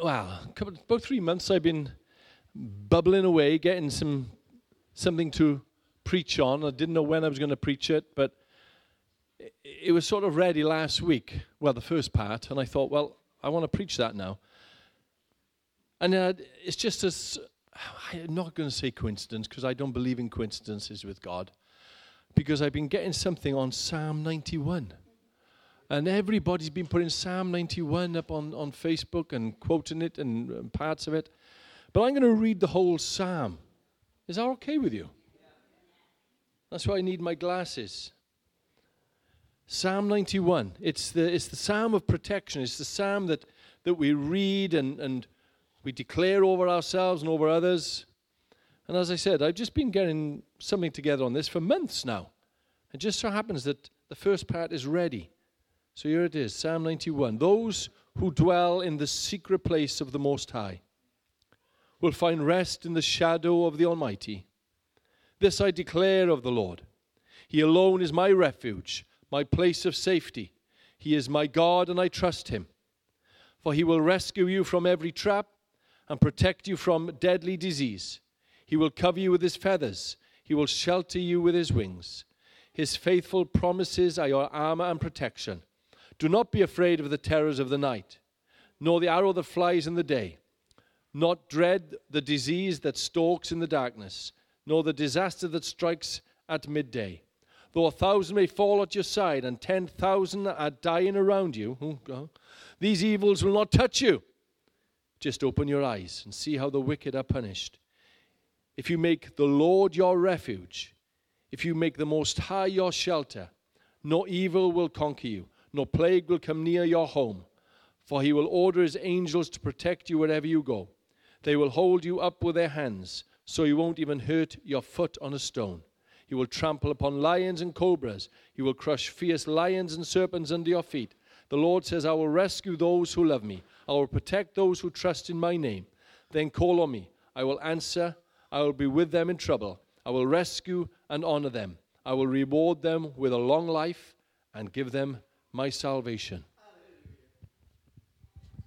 well, couple, about three months I've been bubbling away, getting some something to preach on. I didn't know when I was going to preach it, but it, it was sort of ready last week. Well, the first part, and I thought, well, I want to preach that now. And uh, it's just as I'm not going to say coincidence because I don't believe in coincidences with God, because I've been getting something on Psalm 91. And everybody's been putting Psalm 91 up on, on Facebook and quoting it and, and parts of it. But I'm going to read the whole Psalm. Is that okay with you? That's why I need my glasses. Psalm 91. It's the, it's the psalm of protection. It's the psalm that, that we read and, and we declare over ourselves and over others. And as I said, I've just been getting something together on this for months now. It just so happens that the first part is ready. So here it is Psalm 91. Those who dwell in the secret place of the Most High will find rest in the shadow of the Almighty. This I declare of the Lord. He alone is my refuge, my place of safety. He is my God, and I trust him. For he will rescue you from every trap and protect you from deadly disease. He will cover you with his feathers, he will shelter you with his wings. His faithful promises are your armor and protection. Do not be afraid of the terrors of the night, nor the arrow that flies in the day, not dread the disease that stalks in the darkness, nor the disaster that strikes at midday. Though a thousand may fall at your side and ten thousand are dying around you, oh, these evils will not touch you. Just open your eyes and see how the wicked are punished. If you make the Lord your refuge, if you make the Most High your shelter, no evil will conquer you no plague will come near your home. For he will order his angels to protect you wherever you go. They will hold you up with their hands, so you won't even hurt your foot on a stone. He will trample upon lions and cobras. He will crush fierce lions and serpents under your feet. The Lord says, I will rescue those who love me. I will protect those who trust in my name. Then call on me. I will answer. I will be with them in trouble. I will rescue and honor them. I will reward them with a long life and give them my salvation.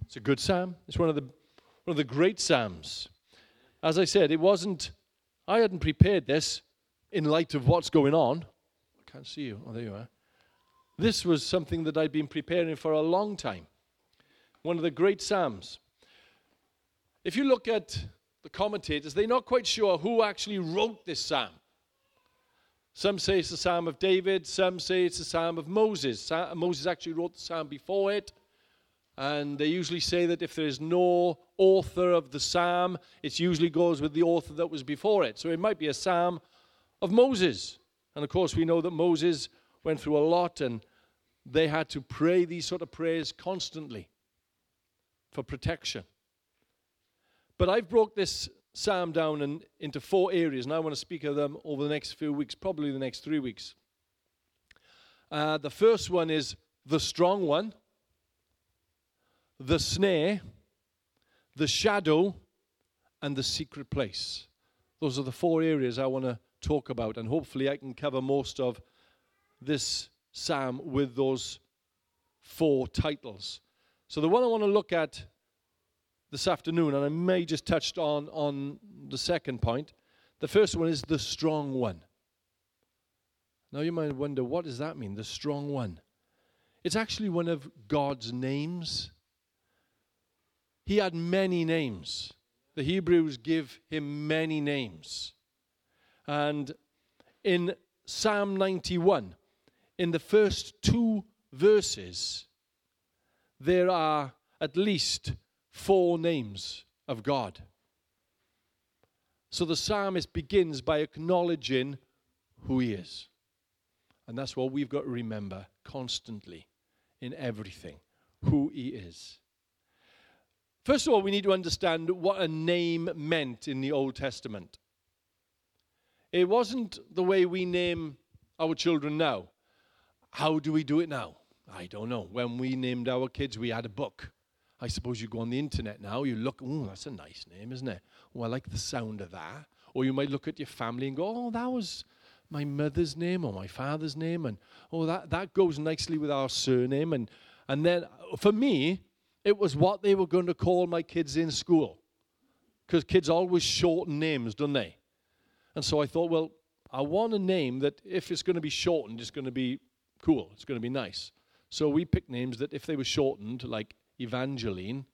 It's a good psalm. It's one of the one of the great psalms. As I said, it wasn't I hadn't prepared this in light of what's going on. I can't see you. Oh, there you are. This was something that I'd been preparing for a long time. One of the great psalms. If you look at the commentators, they're not quite sure who actually wrote this psalm. Some say it's the Psalm of David, some say it's the Psalm of Moses. Moses actually wrote the psalm before it. And they usually say that if there is no author of the psalm, it usually goes with the author that was before it. So it might be a psalm of Moses. And of course, we know that Moses went through a lot and they had to pray these sort of prayers constantly for protection. But I've brought this psalm down in, into four areas, and I want to speak of them over the next few weeks, probably the next three weeks. Uh, the first one is the strong one, the snare, the shadow, and the secret place. Those are the four areas I want to talk about, and hopefully I can cover most of this psalm with those four titles. So, the one I want to look at this afternoon, and I may just touched on on the second point. The first one is the strong one. Now you might wonder, what does that mean? The strong one. It's actually one of God's names. He had many names. The Hebrews give him many names. And in Psalm 91, in the first two verses, there are at least four names of God. So the psalmist begins by acknowledging who he is. And that's what we've got to remember constantly in everything who he is. First of all, we need to understand what a name meant in the Old Testament. It wasn't the way we name our children now. How do we do it now? I don't know. When we named our kids, we had a book. I suppose you go on the internet now, you look, oh, that's a nice name, isn't it? Oh, I like the sound of that. Or you might look at your family and go, oh, that was my mother's name or my father's name. And oh, that, that goes nicely with our surname. And, and then uh, for me, it was what they were going to call my kids in school. Because kids always shorten names, don't they? And so I thought, well, I want a name that if it's going to be shortened, it's going to be cool. It's going to be nice. So we picked names that if they were shortened, like Evangeline,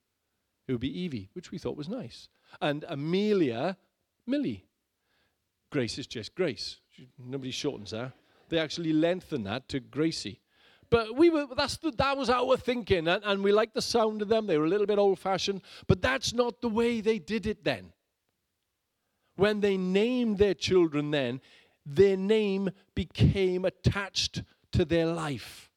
it would be Evie, which we thought was nice. And Amelia, Millie. Grace is just Grace. Nobody shortens that. They actually lengthen that to Gracie. But we were that's the, that was our thinking, and, and we liked the sound of them. They were a little bit old fashioned, but that's not the way they did it then. When they named their children, then their name became attached to their life.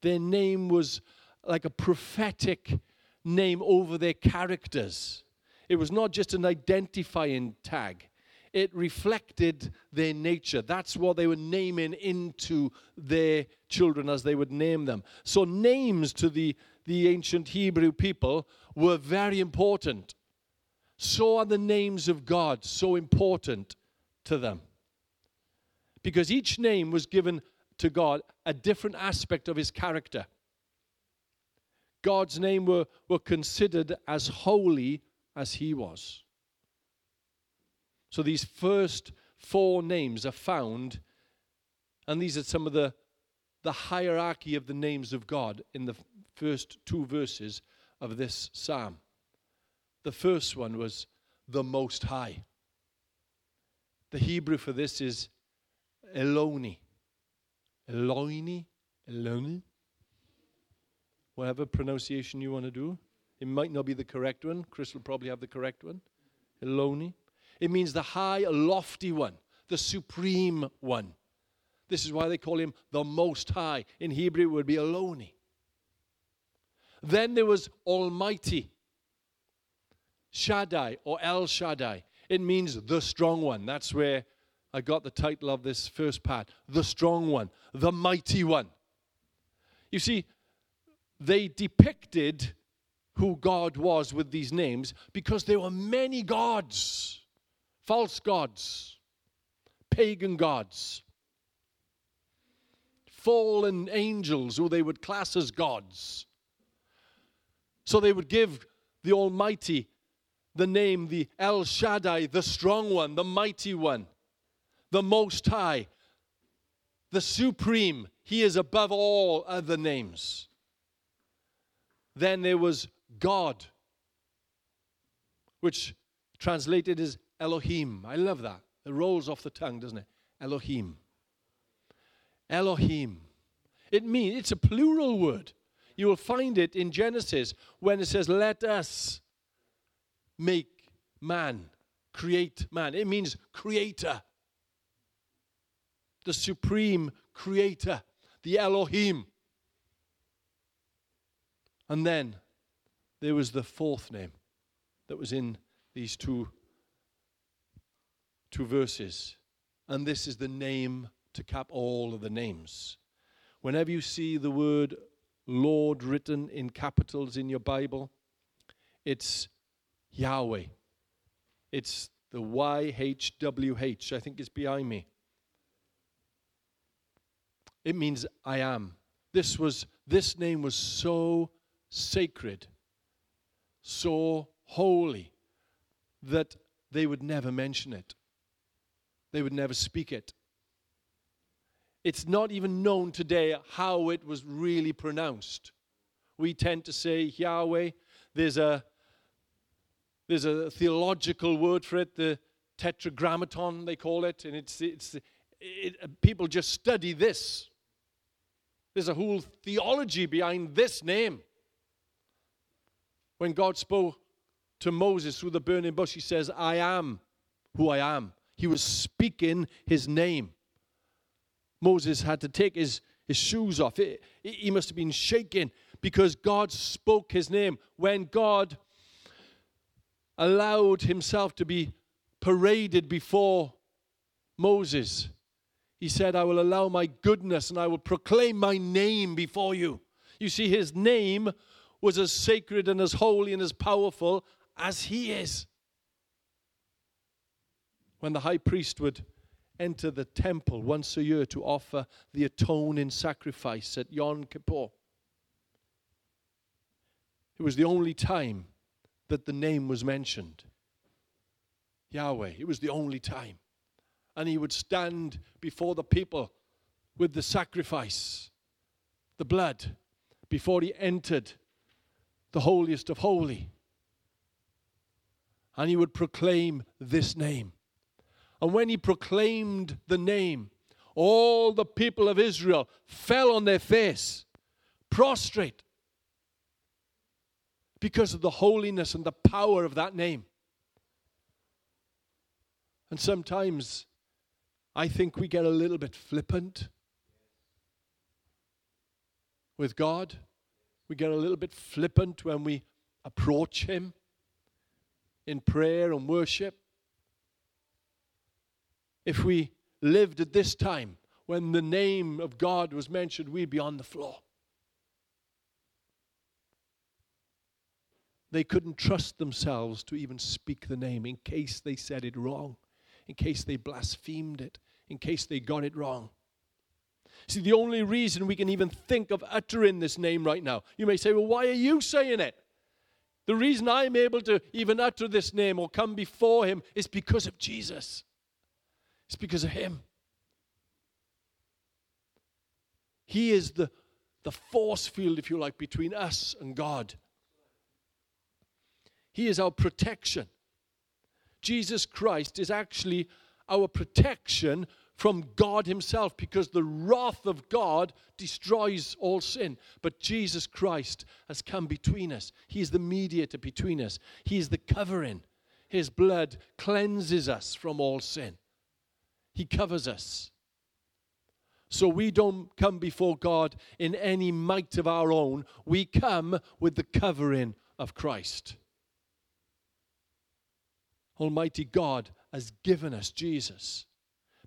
Their name was like a prophetic name over their characters. It was not just an identifying tag, it reflected their nature. That's what they were naming into their children as they would name them. So, names to the, the ancient Hebrew people were very important. So are the names of God so important to them. Because each name was given to God a different aspect of his character. God's name were, were considered as holy as he was. So these first four names are found, and these are some of the, the hierarchy of the names of God in the first two verses of this psalm. The first one was the Most High. The Hebrew for this is Eloni. Eloni? Eloni? Whatever pronunciation you want to do. It might not be the correct one. Chris will probably have the correct one. Eloni. It means the high, lofty one, the supreme one. This is why they call him the Most High. In Hebrew, it would be Eloni. Then there was Almighty, Shaddai or El Shaddai. It means the strong one. That's where I got the title of this first part the strong one, the mighty one. You see, they depicted who God was with these names because there were many gods false gods, pagan gods, fallen angels who they would class as gods. So they would give the Almighty the name, the El Shaddai, the strong one, the mighty one, the Most High, the Supreme. He is above all other names. Then there was God, which translated as Elohim. I love that. It rolls off the tongue, doesn't it? Elohim. Elohim. It means it's a plural word. You will find it in Genesis when it says, Let us make man, create man. It means creator, the supreme creator, the Elohim. And then there was the fourth name that was in these two two verses. And this is the name to cap all of the names. Whenever you see the word Lord written in capitals in your Bible, it's Yahweh. It's the YHWH. I think it's behind me. It means I am. This was this name was so sacred, so holy that they would never mention it they would never speak it. It's not even known today how it was really pronounced. We tend to say Yahweh. There's a there's a theological word for it, the tetragrammaton they call it, and it's it's it, people just study this. There's a whole theology behind this name. When God spoke to Moses through the burning bush, he says, I am who I am. He was speaking his name. Moses had to take his, his shoes off. It, he must have been shaking because God spoke his name. When God allowed himself to be paraded before Moses, he said, I will allow my goodness and I will proclaim my name before you. You see, his name was as sacred and as holy and as powerful as he is when the high priest would enter the temple once a year to offer the atoning sacrifice at Yom Kippur. it was the only time that the name was mentioned. Yahweh. It was the only time. And he would stand before the people with the sacrifice, the blood, before he entered the holiest of holy. And he would proclaim this name. And when he proclaimed the name, all the people of Israel fell on their face, prostrate, because of the holiness and the power of that name. And sometimes I think we get a little bit flippant with God. We get a little bit flippant when we approach Him in prayer and worship. If we lived at this time when the name of God was mentioned, we'd be on the floor. They couldn't trust themselves to even speak the name in case they said it wrong in case they blasphemed it, in case they got it wrong. See, the only reason we can even think of uttering this name right now, you may say, well, why are you saying it? The reason I'm able to even utter this name or come before him is because of Jesus. It's because of him. He is the, the force field, if you like, between us and God. He is our protection. Jesus Christ is actually our protection from God Himself because the wrath of God destroys all sin. But Jesus Christ has come between us. He is the mediator between us, He is the covering. His blood cleanses us from all sin, He covers us. So we don't come before God in any might of our own. We come with the covering of Christ. Almighty God has given us Jesus,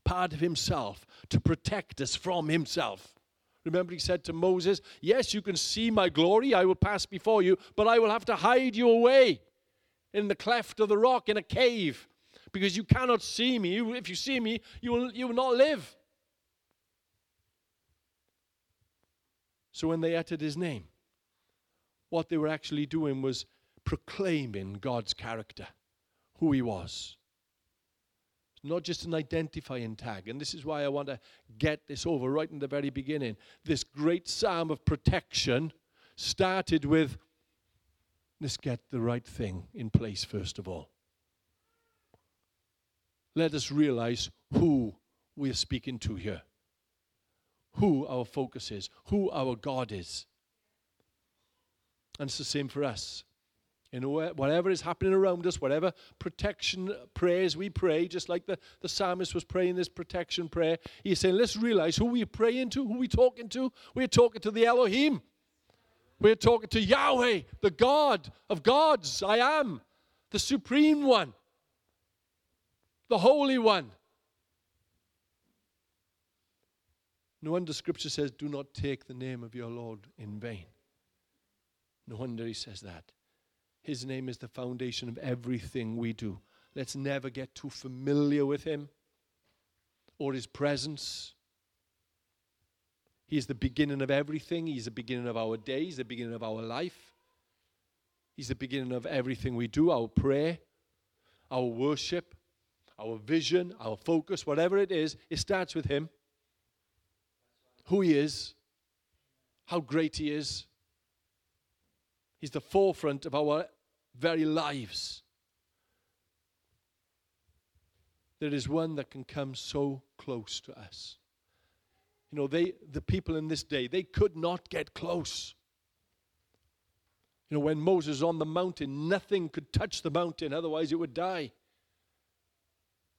part of Himself, to protect us from Himself. Remember, He said to Moses, Yes, you can see my glory, I will pass before you, but I will have to hide you away in the cleft of the rock in a cave because you cannot see me. If you see me, you will, you will not live. So when they uttered his name, what they were actually doing was proclaiming God's character who he was. Not just an identifying tag. And this is why I want to get this over right in the very beginning. This great psalm of protection started with let's get the right thing in place first of all. Let us realize who we are speaking to here, who our focus is, who our God is. And it's the same for us. Know, whatever is happening around us, whatever protection prayers we pray, just like the, the psalmist was praying this protection prayer, he's saying, let's realize who we're praying to, who we're talking to. We're talking to the Elohim. We're talking to Yahweh, the God of gods. I am the supreme one, the holy one. No wonder scripture says, do not take the name of your Lord in vain. No wonder he says that. His name is the foundation of everything we do. Let's never get too familiar with Him or His presence. He's the beginning of everything. He's the beginning of our day. He's the beginning of our life. He's the beginning of everything we do our prayer, our worship, our vision, our focus, whatever it is, it starts with Him. Who He is, how great He is. He's the forefront of our very lives. There is one that can come so close to us. You know, they, the people in this day, they could not get close. You know, when Moses on the mountain, nothing could touch the mountain, otherwise it would die.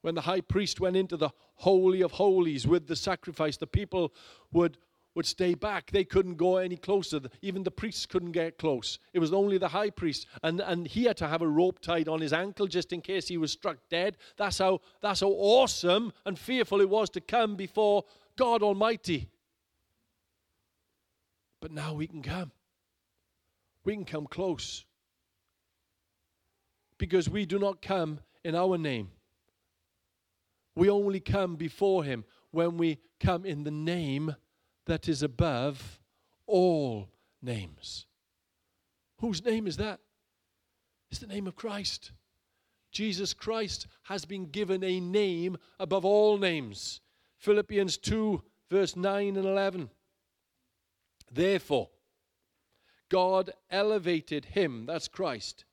When the high priest went into the Holy of Holies with the sacrifice, the people would would stay back. They couldn't go any closer. Even the priests couldn't get close. It was only the high priest. And, and he had to have a rope tied on his ankle just in case he was struck dead. That's how, that's how awesome and fearful it was to come before God Almighty. But now we can come. We can come close. Because we do not come in our name. We only come before Him when we come in the name that is above all names. Whose name is that? It's the name of Christ. Jesus Christ has been given a name above all names. Philippians 2, verse 9 and 11. Therefore, God elevated him, that's Christ,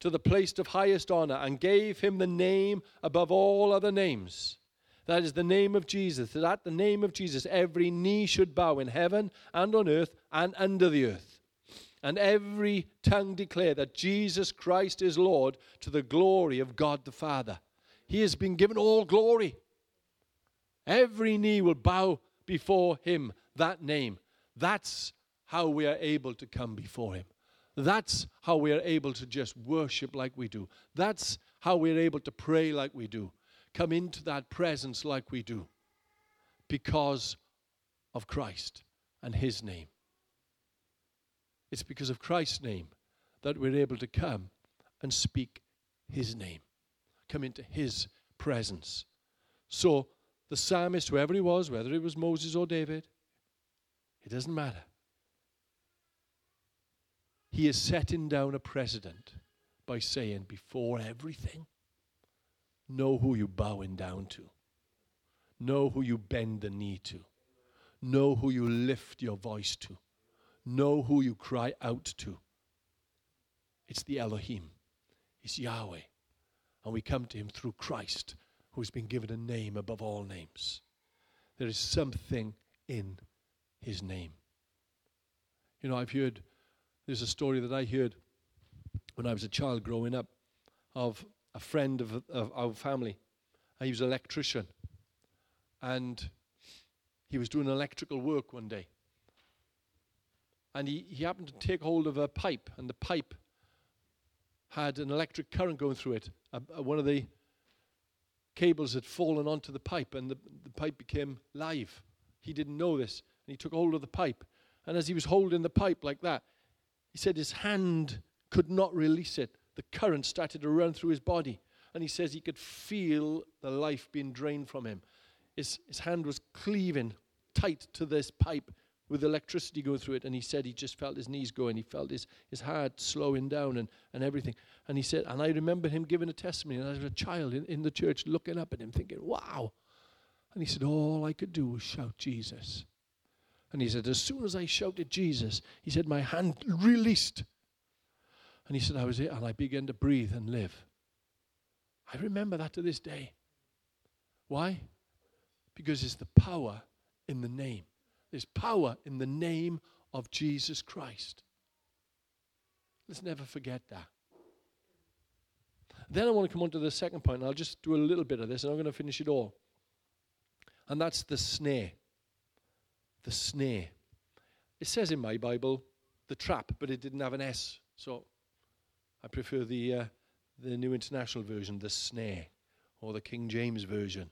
to the place of highest honor and gave him the name above all other names. That is the name of Jesus. That at the name of Jesus, every knee should bow in heaven and on earth and under the earth. And every tongue declare that Jesus Christ is Lord to the glory of God the Father. He has been given all glory. Every knee will bow before him, that name. That's how we are able to come before him. That's how we are able to just worship like we do. That's how we're able to pray like we do. Come into that presence like we do. Because of Christ and his name. It's because of Christ's name that we're able to come and speak his name, come into his presence. So, the psalmist, whoever he was, whether it was Moses or David, it doesn't matter. He is setting down a precedent by saying, before everything, know who you're bowing down to, know who you bend the knee to, know who you lift your voice to, know who you cry out to. It's the Elohim, it's Yahweh. And we come to him through Christ, who has been given a name above all names. There is something in his name. You know, I've heard there's a story that I heard when I was a child growing up of a friend of, of our family. Uh, he was an electrician. And he was doing electrical work one day. And he, he happened to take hold of a pipe, and the pipe had an electric current going through it. one of the cables had fallen onto the pipe, and the, the pipe became live. He didn't know this, and he took hold of the pipe. And as he was holding the pipe like that, he said his hand could not release it. The current started to run through his body. And he says he could feel the life being drained from him. His, his hand was cleaving tight to this pipe with electricity going through it. And he said he just felt his knees going. He felt his, his heart slowing down and, and everything. And he said, and I remember him giving a testimony. And I was a child in, in the church looking up at him thinking, wow. And he said, all I could do was shout Jesus. And he said, As soon as I shouted Jesus, he said, My hand released. And he said, I was it, and I began to breathe and live. I remember that to this day. Why? Because it's the power in the name. There's power in the name of Jesus Christ. Let's never forget that. Then I want to come on to the second point, I'll just do a little bit of this, and I'm going to finish it all. And that's the snare the snare. It says in my Bible the trap, but it didn't have an S. So I prefer the, uh, the New International Version, the snare, or the King James Version.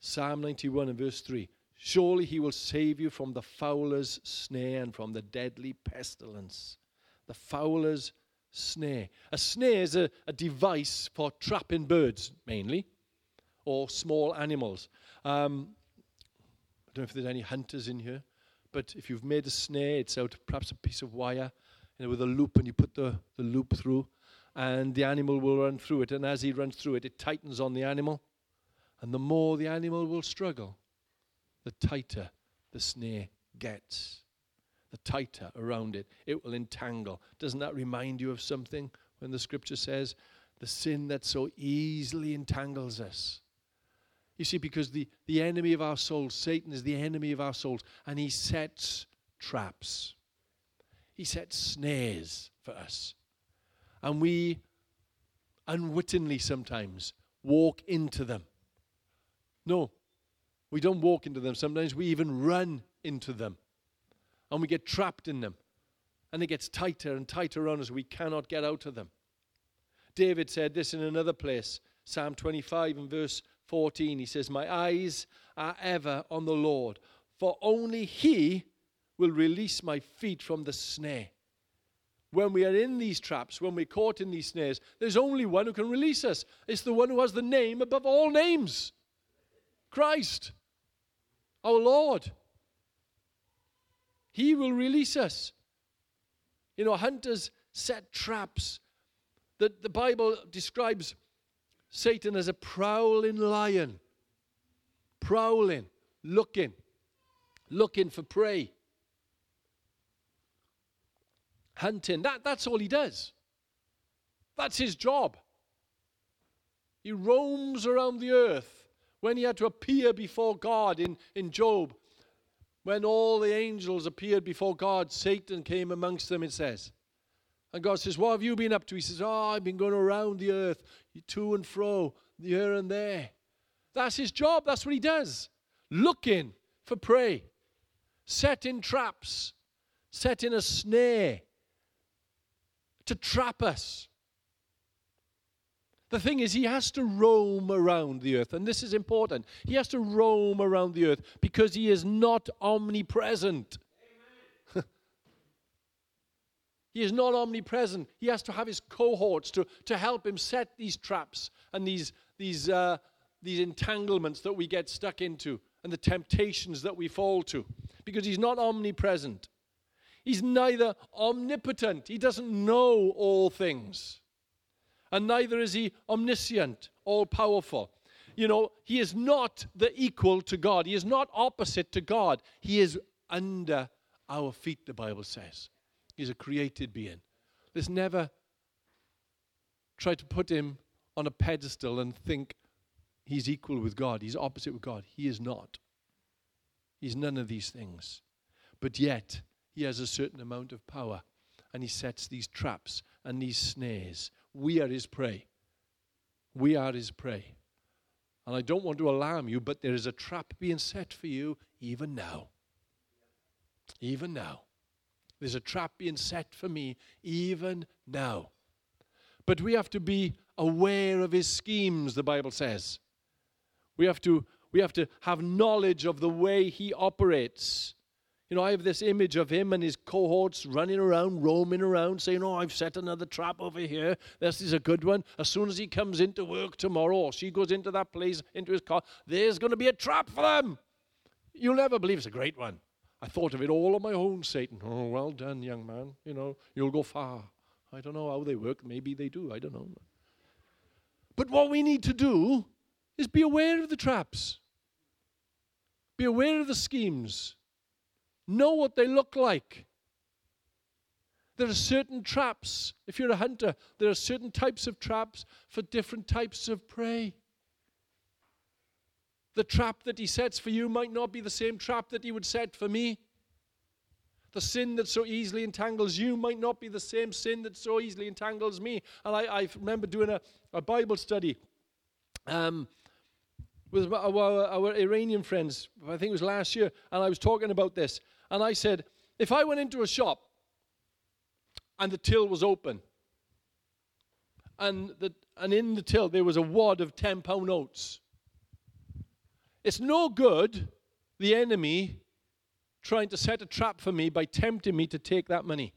Psalm 91 and verse 3 Surely he will save you from the fowler's snare and from the deadly pestilence. The fowler's snare. A snare is a, a device for trapping birds, mainly, or small animals. Um, don't know if there's any hunters in here, but if you've made a snare, it's out of perhaps a piece of wire you know, with a loop, and you put the, the loop through, and the animal will run through it. And as he runs through it, it tightens on the animal. And the more the animal will struggle, the tighter the snare gets. The tighter around it, it will entangle. Doesn't that remind you of something when the scripture says, the sin that so easily entangles us? You see, because the, the enemy of our souls, Satan is the enemy of our souls, and he sets traps. He sets snares for us. And we unwittingly sometimes walk into them. No, we don't walk into them. Sometimes we even run into them. And we get trapped in them. And it gets tighter and tighter on us. We cannot get out of them. David said this in another place, Psalm 25 and verse 14, he says, My eyes are ever on the Lord, for only He will release my feet from the snare. When we are in these traps, when we're caught in these snares, there's only one who can release us. It's the one who has the name above all names Christ, our Lord. He will release us. You know, hunters set traps. The, the Bible describes Satan as a prowling lion, prowling, looking, looking for prey. Hunting. That, that's all he does. That's his job. He roams around the earth. When he had to appear before God in, in Job, when all the angels appeared before God, Satan came amongst them, it says. And God says, What have you been up to? He says, Oh, I've been going around the earth, to and fro, here and there. That's his job. That's what he does. Looking for prey, setting traps, setting a snare to trap us. The thing is, he has to roam around the earth, and this is important. He has to roam around the earth because he is not omnipresent. He is not omnipresent. He has to have his cohorts to, to help him set these traps and these, these, uh, these entanglements that we get stuck into and the temptations that we fall to because he's not omnipresent. He's neither omnipotent, he doesn't know all things, and neither is he omniscient, all powerful. You know, he is not the equal to God, he is not opposite to God, he is under our feet, the Bible says. He's a created being. Let's never try to put him on a pedestal and think he's equal with God, he's opposite with God. He is not. He's none of these things. But yet, he has a certain amount of power and he sets these traps and these snares. We are his prey. We are his prey. And I don't want to alarm you, but there is a trap being set for you even now. Even now. There's a trap being set for me even now. But we have to be aware of his schemes, the Bible says. We have to, we have, to have knowledge of the way he operates. You know, I have this image of him and his cohorts running around, roaming around, saying, Oh, I've set another trap over here. This is a good one. As soon as he comes into work tomorrow, or she goes into that place, into his car, there's going to be a trap for them. You'll never believe it's a great one. I thought of it all on my own, Satan. Oh, well done, young man. You know, you'll go far. I don't know how they work. Maybe they do. I don't know. But what we need to do is be aware of the traps, be aware of the schemes, know what they look like. There are certain traps. If you're a hunter, there are certain types of traps for different types of prey. The trap that he sets for you might not be the same trap that he would set for me. The sin that so easily entangles you might not be the same sin that so easily entangles me. And I, I remember doing a, a Bible study um, with our, our Iranian friends, I think it was last year, and I was talking about this. And I said, if I went into a shop and the till was open, and, the, and in the till there was a wad of 10 pound notes, it's no good the enemy trying to set a trap for me by tempting me to take that money.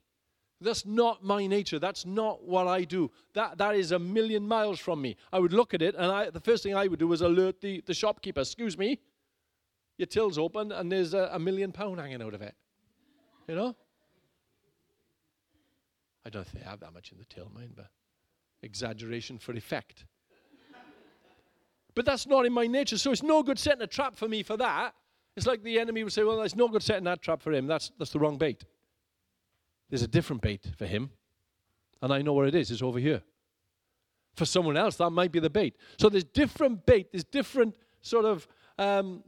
That's not my nature. That's not what I do. That, that is a million miles from me. I would look at it, and I, the first thing I would do was alert the, the shopkeeper Excuse me, your till's open, and there's a, a million pound hanging out of it. You know? I don't think they have that much in the till, mind, but exaggeration for effect. But that's not in my nature. So it's no good setting a trap for me for that. It's like the enemy would say, well, it's no good setting that trap for him. That's, that's the wrong bait. There's a different bait for him. And I know where it is. It's over here. For someone else, that might be the bait. So there's different bait. There's different sort of um,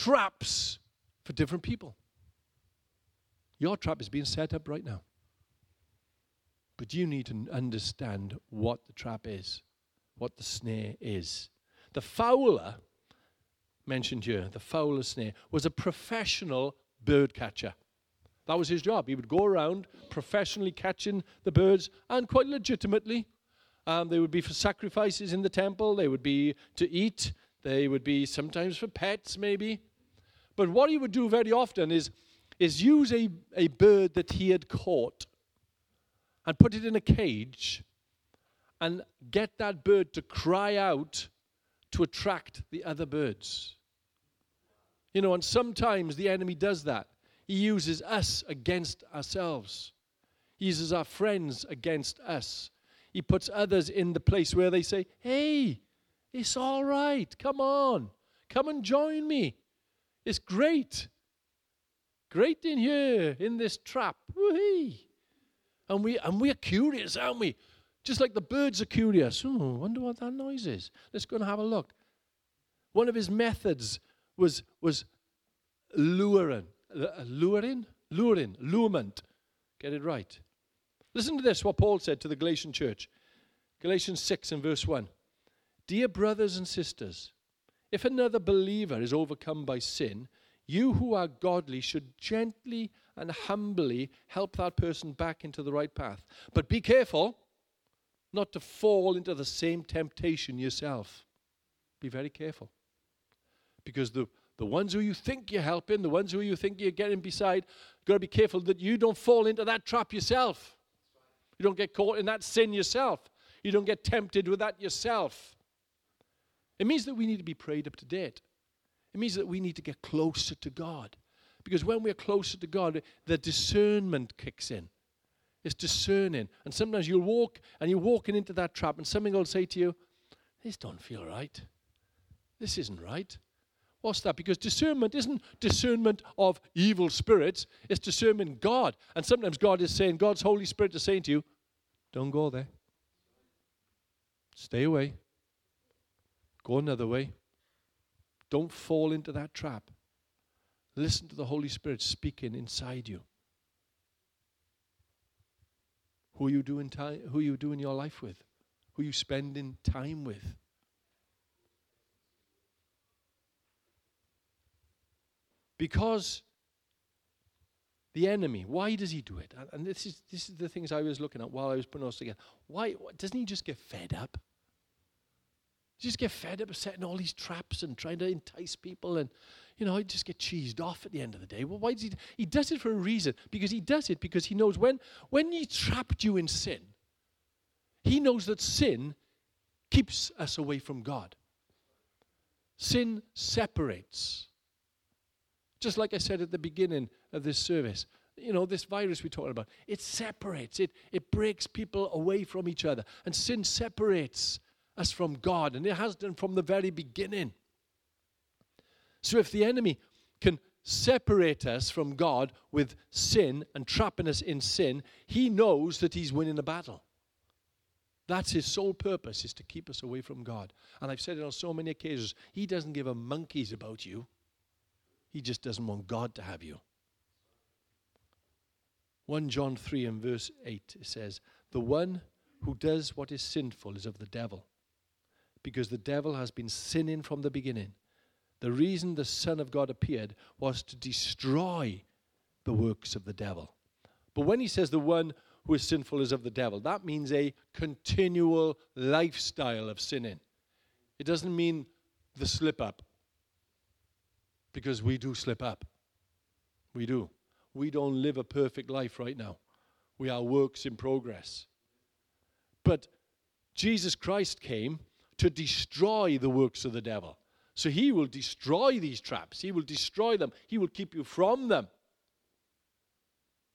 traps for different people. Your trap is being set up right now. But you need to understand what the trap is what the snare is. The fowler, mentioned here, the fowler snare, was a professional bird catcher. That was his job. He would go around professionally catching the birds and quite legitimately. Um, they would be for sacrifices in the temple, they would be to eat, they would be sometimes for pets, maybe. But what he would do very often is, is use a, a bird that he had caught and put it in a cage and get that bird to cry out to attract the other birds. You know, and sometimes the enemy does that. He uses us against ourselves. He uses our friends against us. He puts others in the place where they say, Hey, it's all right. Come on. Come and join me. It's great. Great in here, in this trap. Woo-hee. And, we, and we're curious, aren't we? Just like the birds are curious. Oh, wonder what that noise is. Let's go and have a look. One of his methods was, was luring. Uh, luring? Luring. Lurement. Get it right. Listen to this, what Paul said to the Galatian church. Galatians 6 and verse 1. Dear brothers and sisters, if another believer is overcome by sin, you who are godly should gently and humbly help that person back into the right path. But be careful not to fall into the same temptation yourself. Be very careful. Because the, the ones who you think you're helping, the ones who you think you're getting beside, you got to be careful that you don't fall into that trap yourself. You don't get caught in that sin yourself. You don't get tempted with that yourself. It means that we need to be prayed up to date. It means that we need to get closer to God. Because when we're closer to God, the discernment kicks in. It's discerning. And sometimes you'll walk and you're walking into that trap, and something will say to you, This don't feel right. This isn't right. What's that? Because discernment isn't discernment of evil spirits, it's discernment God. And sometimes God is saying, God's Holy Spirit is saying to you, Don't go there. Stay away. Go another way. Don't fall into that trap. Listen to the Holy Spirit speaking inside you. Who you doing time who you doing your life with? Who you spending time with? Because the enemy, why does he do it? And this is this is the things I was looking at while I was putting those together. Why doesn't he just get fed up? Just get fed up of setting all these traps and trying to entice people and you know, I just get cheesed off at the end of the day. Well, why does he he does it for a reason. Because he does it because he knows when when he trapped you in sin, he knows that sin keeps us away from God. Sin separates. Just like I said at the beginning of this service, you know, this virus we're talking about, it separates, it, it breaks people away from each other. And sin separates us from God, and it has done from the very beginning. So if the enemy can separate us from God with sin and trapping us in sin, he knows that he's winning a battle. That's his sole purpose, is to keep us away from God. And I've said it on so many occasions. He doesn't give a monkey's about you. He just doesn't want God to have you. 1 John 3 and verse 8 it says, The one who does what is sinful is of the devil, because the devil has been sinning from the beginning. The reason the Son of God appeared was to destroy the works of the devil. But when he says the one who is sinful is of the devil, that means a continual lifestyle of sinning. It doesn't mean the slip up, because we do slip up. We do. We don't live a perfect life right now. We are works in progress. But Jesus Christ came to destroy the works of the devil. So he will destroy these traps. He will destroy them. He will keep you from them.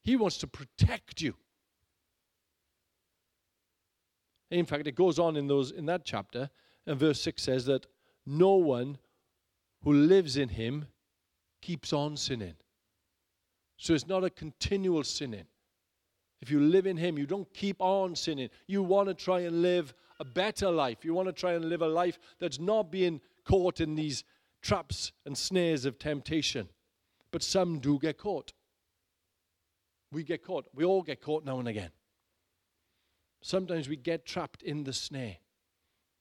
He wants to protect you. In fact, it goes on in those in that chapter, and verse 6 says that no one who lives in him keeps on sinning. So it's not a continual sinning. If you live in Him, you don't keep on sinning. You want to try and live a better life. You want to try and live a life that's not being caught in these traps and snares of temptation. But some do get caught. We get caught. We all get caught now and again. Sometimes we get trapped in the snare,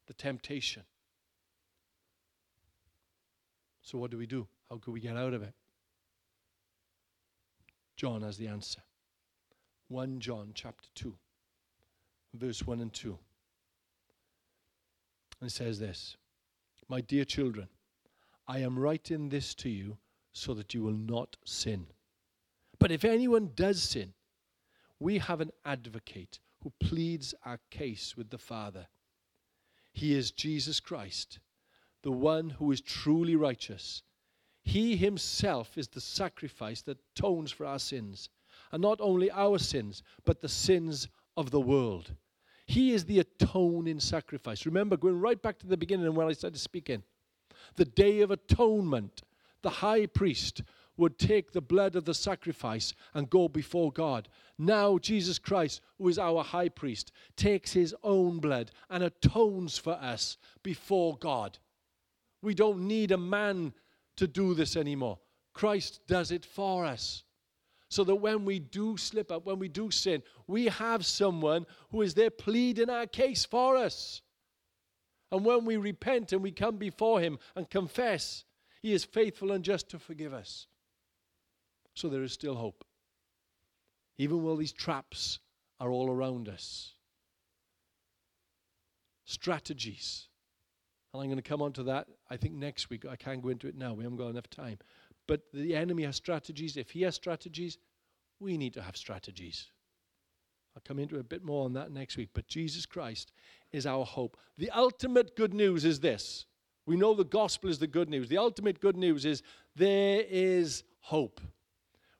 the temptation. So, what do we do? How can we get out of it? John has the answer. 1 John chapter 2, verse 1 and 2. And says this My dear children, I am writing this to you so that you will not sin. But if anyone does sin, we have an advocate who pleads our case with the Father. He is Jesus Christ, the one who is truly righteous. He himself is the sacrifice that atones for our sins And not only our sins, but the sins of the world. He is the atoning sacrifice. Remember, going right back to the beginning and when I started speaking, the day of atonement, the high priest would take the blood of the sacrifice and go before God. Now, Jesus Christ, who is our high priest, takes his own blood and atones for us before God. We don't need a man to do this anymore. Christ does it for us. So that when we do slip up, when we do sin, we have someone who is there pleading our case for us. And when we repent and we come before him and confess, he is faithful and just to forgive us. So there is still hope. Even while these traps are all around us. Strategies. And I'm going to come on to that, I think, next week. I can't go into it now. We haven't got enough time. But the enemy has strategies. If he has strategies, we need to have strategies. I'll come into a bit more on that next week. But Jesus Christ is our hope. The ultimate good news is this. We know the gospel is the good news. The ultimate good news is there is hope.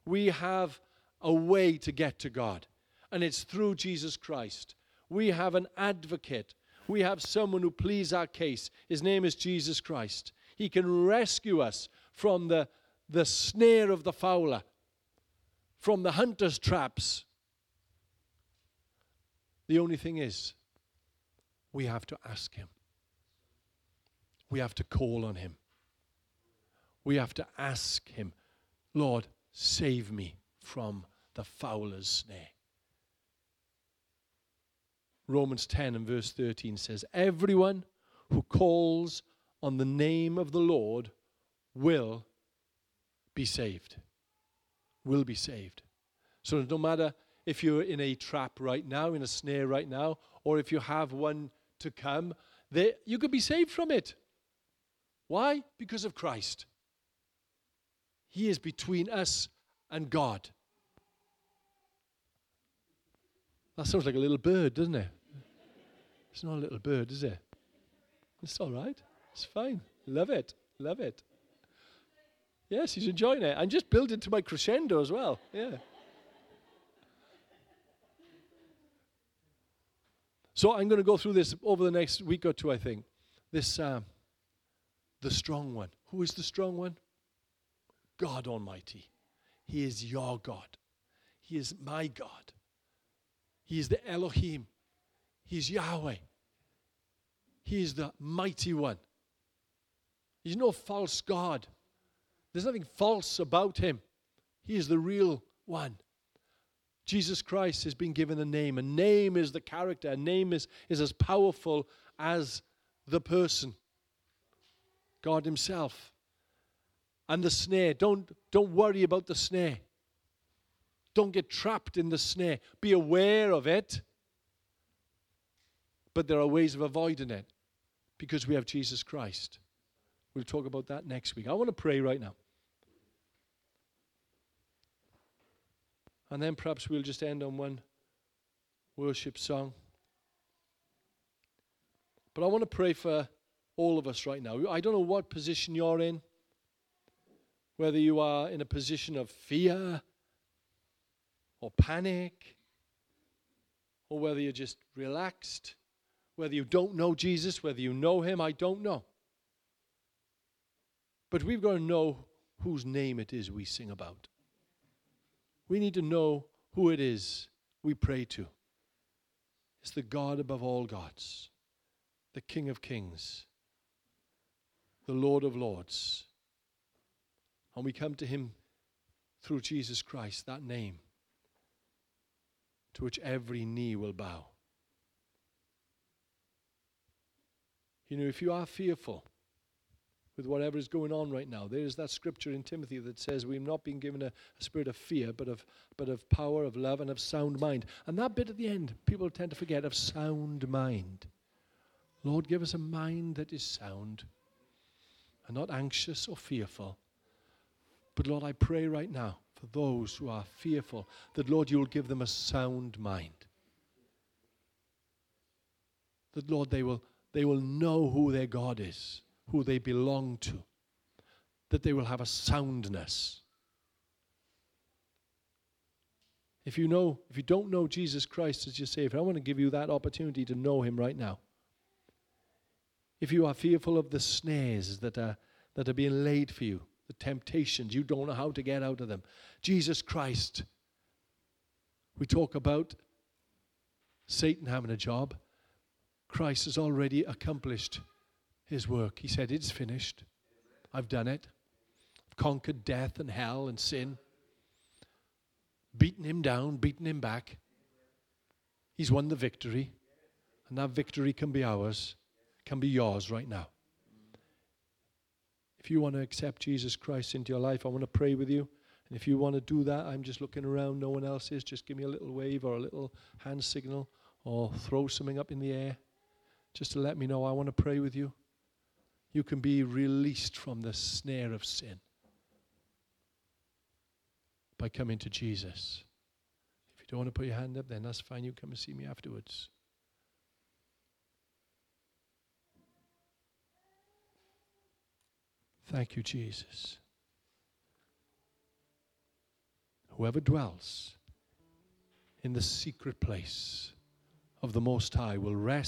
We have a way to get to God, and it's through Jesus Christ. We have an advocate. We have someone who pleads our case. His name is Jesus Christ. He can rescue us from the, the snare of the fowler, from the hunter's traps. The only thing is, we have to ask Him. We have to call on Him. We have to ask Him, Lord, save me from the fowler's snare. Romans 10 and verse 13 says, Everyone who calls on the name of the Lord will be saved. Will be saved. So no matter if you're in a trap right now, in a snare right now, or if you have one to come, they, you could be saved from it. Why? Because of Christ. He is between us and God. That sounds like a little bird, doesn't it? It's not a little bird, is it? It's all right. It's fine. Love it. Love it. Yes, he's enjoying it. And just build it to my crescendo as well. Yeah. So I'm going to go through this over the next week or two, I think. This, uh, the strong one. Who is the strong one? God Almighty. He is your God. He is my God. He is the Elohim. He's Yahweh. He is the mighty one. He's no false God. There's nothing false about him. He is the real one. Jesus Christ has been given a name. A name is the character, a name is, is as powerful as the person, God Himself. And the snare. Don't, don't worry about the snare. Don't get trapped in the snare. Be aware of it. But there are ways of avoiding it because we have Jesus Christ. We'll talk about that next week. I want to pray right now. And then perhaps we'll just end on one worship song. But I want to pray for all of us right now. I don't know what position you're in, whether you are in a position of fear or panic, or whether you're just relaxed, whether you don't know Jesus, whether you know him, I don't know. But we've got to know whose name it is we sing about. We need to know who it is we pray to. It's the God above all gods, the King of kings, the Lord of lords. And we come to him through Jesus Christ, that name, to which every knee will bow. You know, if you are fearful, with whatever is going on right now. There is that scripture in Timothy that says we've not been given a, a, spirit of fear, but of, but of power, of love, and of sound mind. And that bit at the end, people tend to forget of sound mind. Lord, give us a mind that is sound and not anxious or fearful. But Lord, I pray right now for those who are fearful that, Lord, you will give them a sound mind. That, Lord, they will, they will know who their God is who they belong to, that they will have a soundness. If you know, if you don't know Jesus Christ as your Savior, I want to give you that opportunity to know Him right now. If you are fearful of the snares that are that are being laid for you, the temptations, you don't know how to get out of them. Jesus Christ. We talk about Satan having a job. Christ has already accomplished his work. He said, It's finished. I've done it. I've conquered death and hell and sin beaten him down, beaten him back. He's won the victory. And that victory can be ours, can be yours right now. If you want to accept Jesus Christ into your life, I want to pray with you. And if you want to do that, I'm just looking around, no one else is. Just give me a little wave or a little hand signal or throw something up in the air just to let me know I want to pray with you. You can be released from the snare of sin by coming to Jesus. If you don't want to put your hand up, then that's fine. You come and see me afterwards. Thank you, Jesus. Whoever dwells in the secret place of the Most High will rest.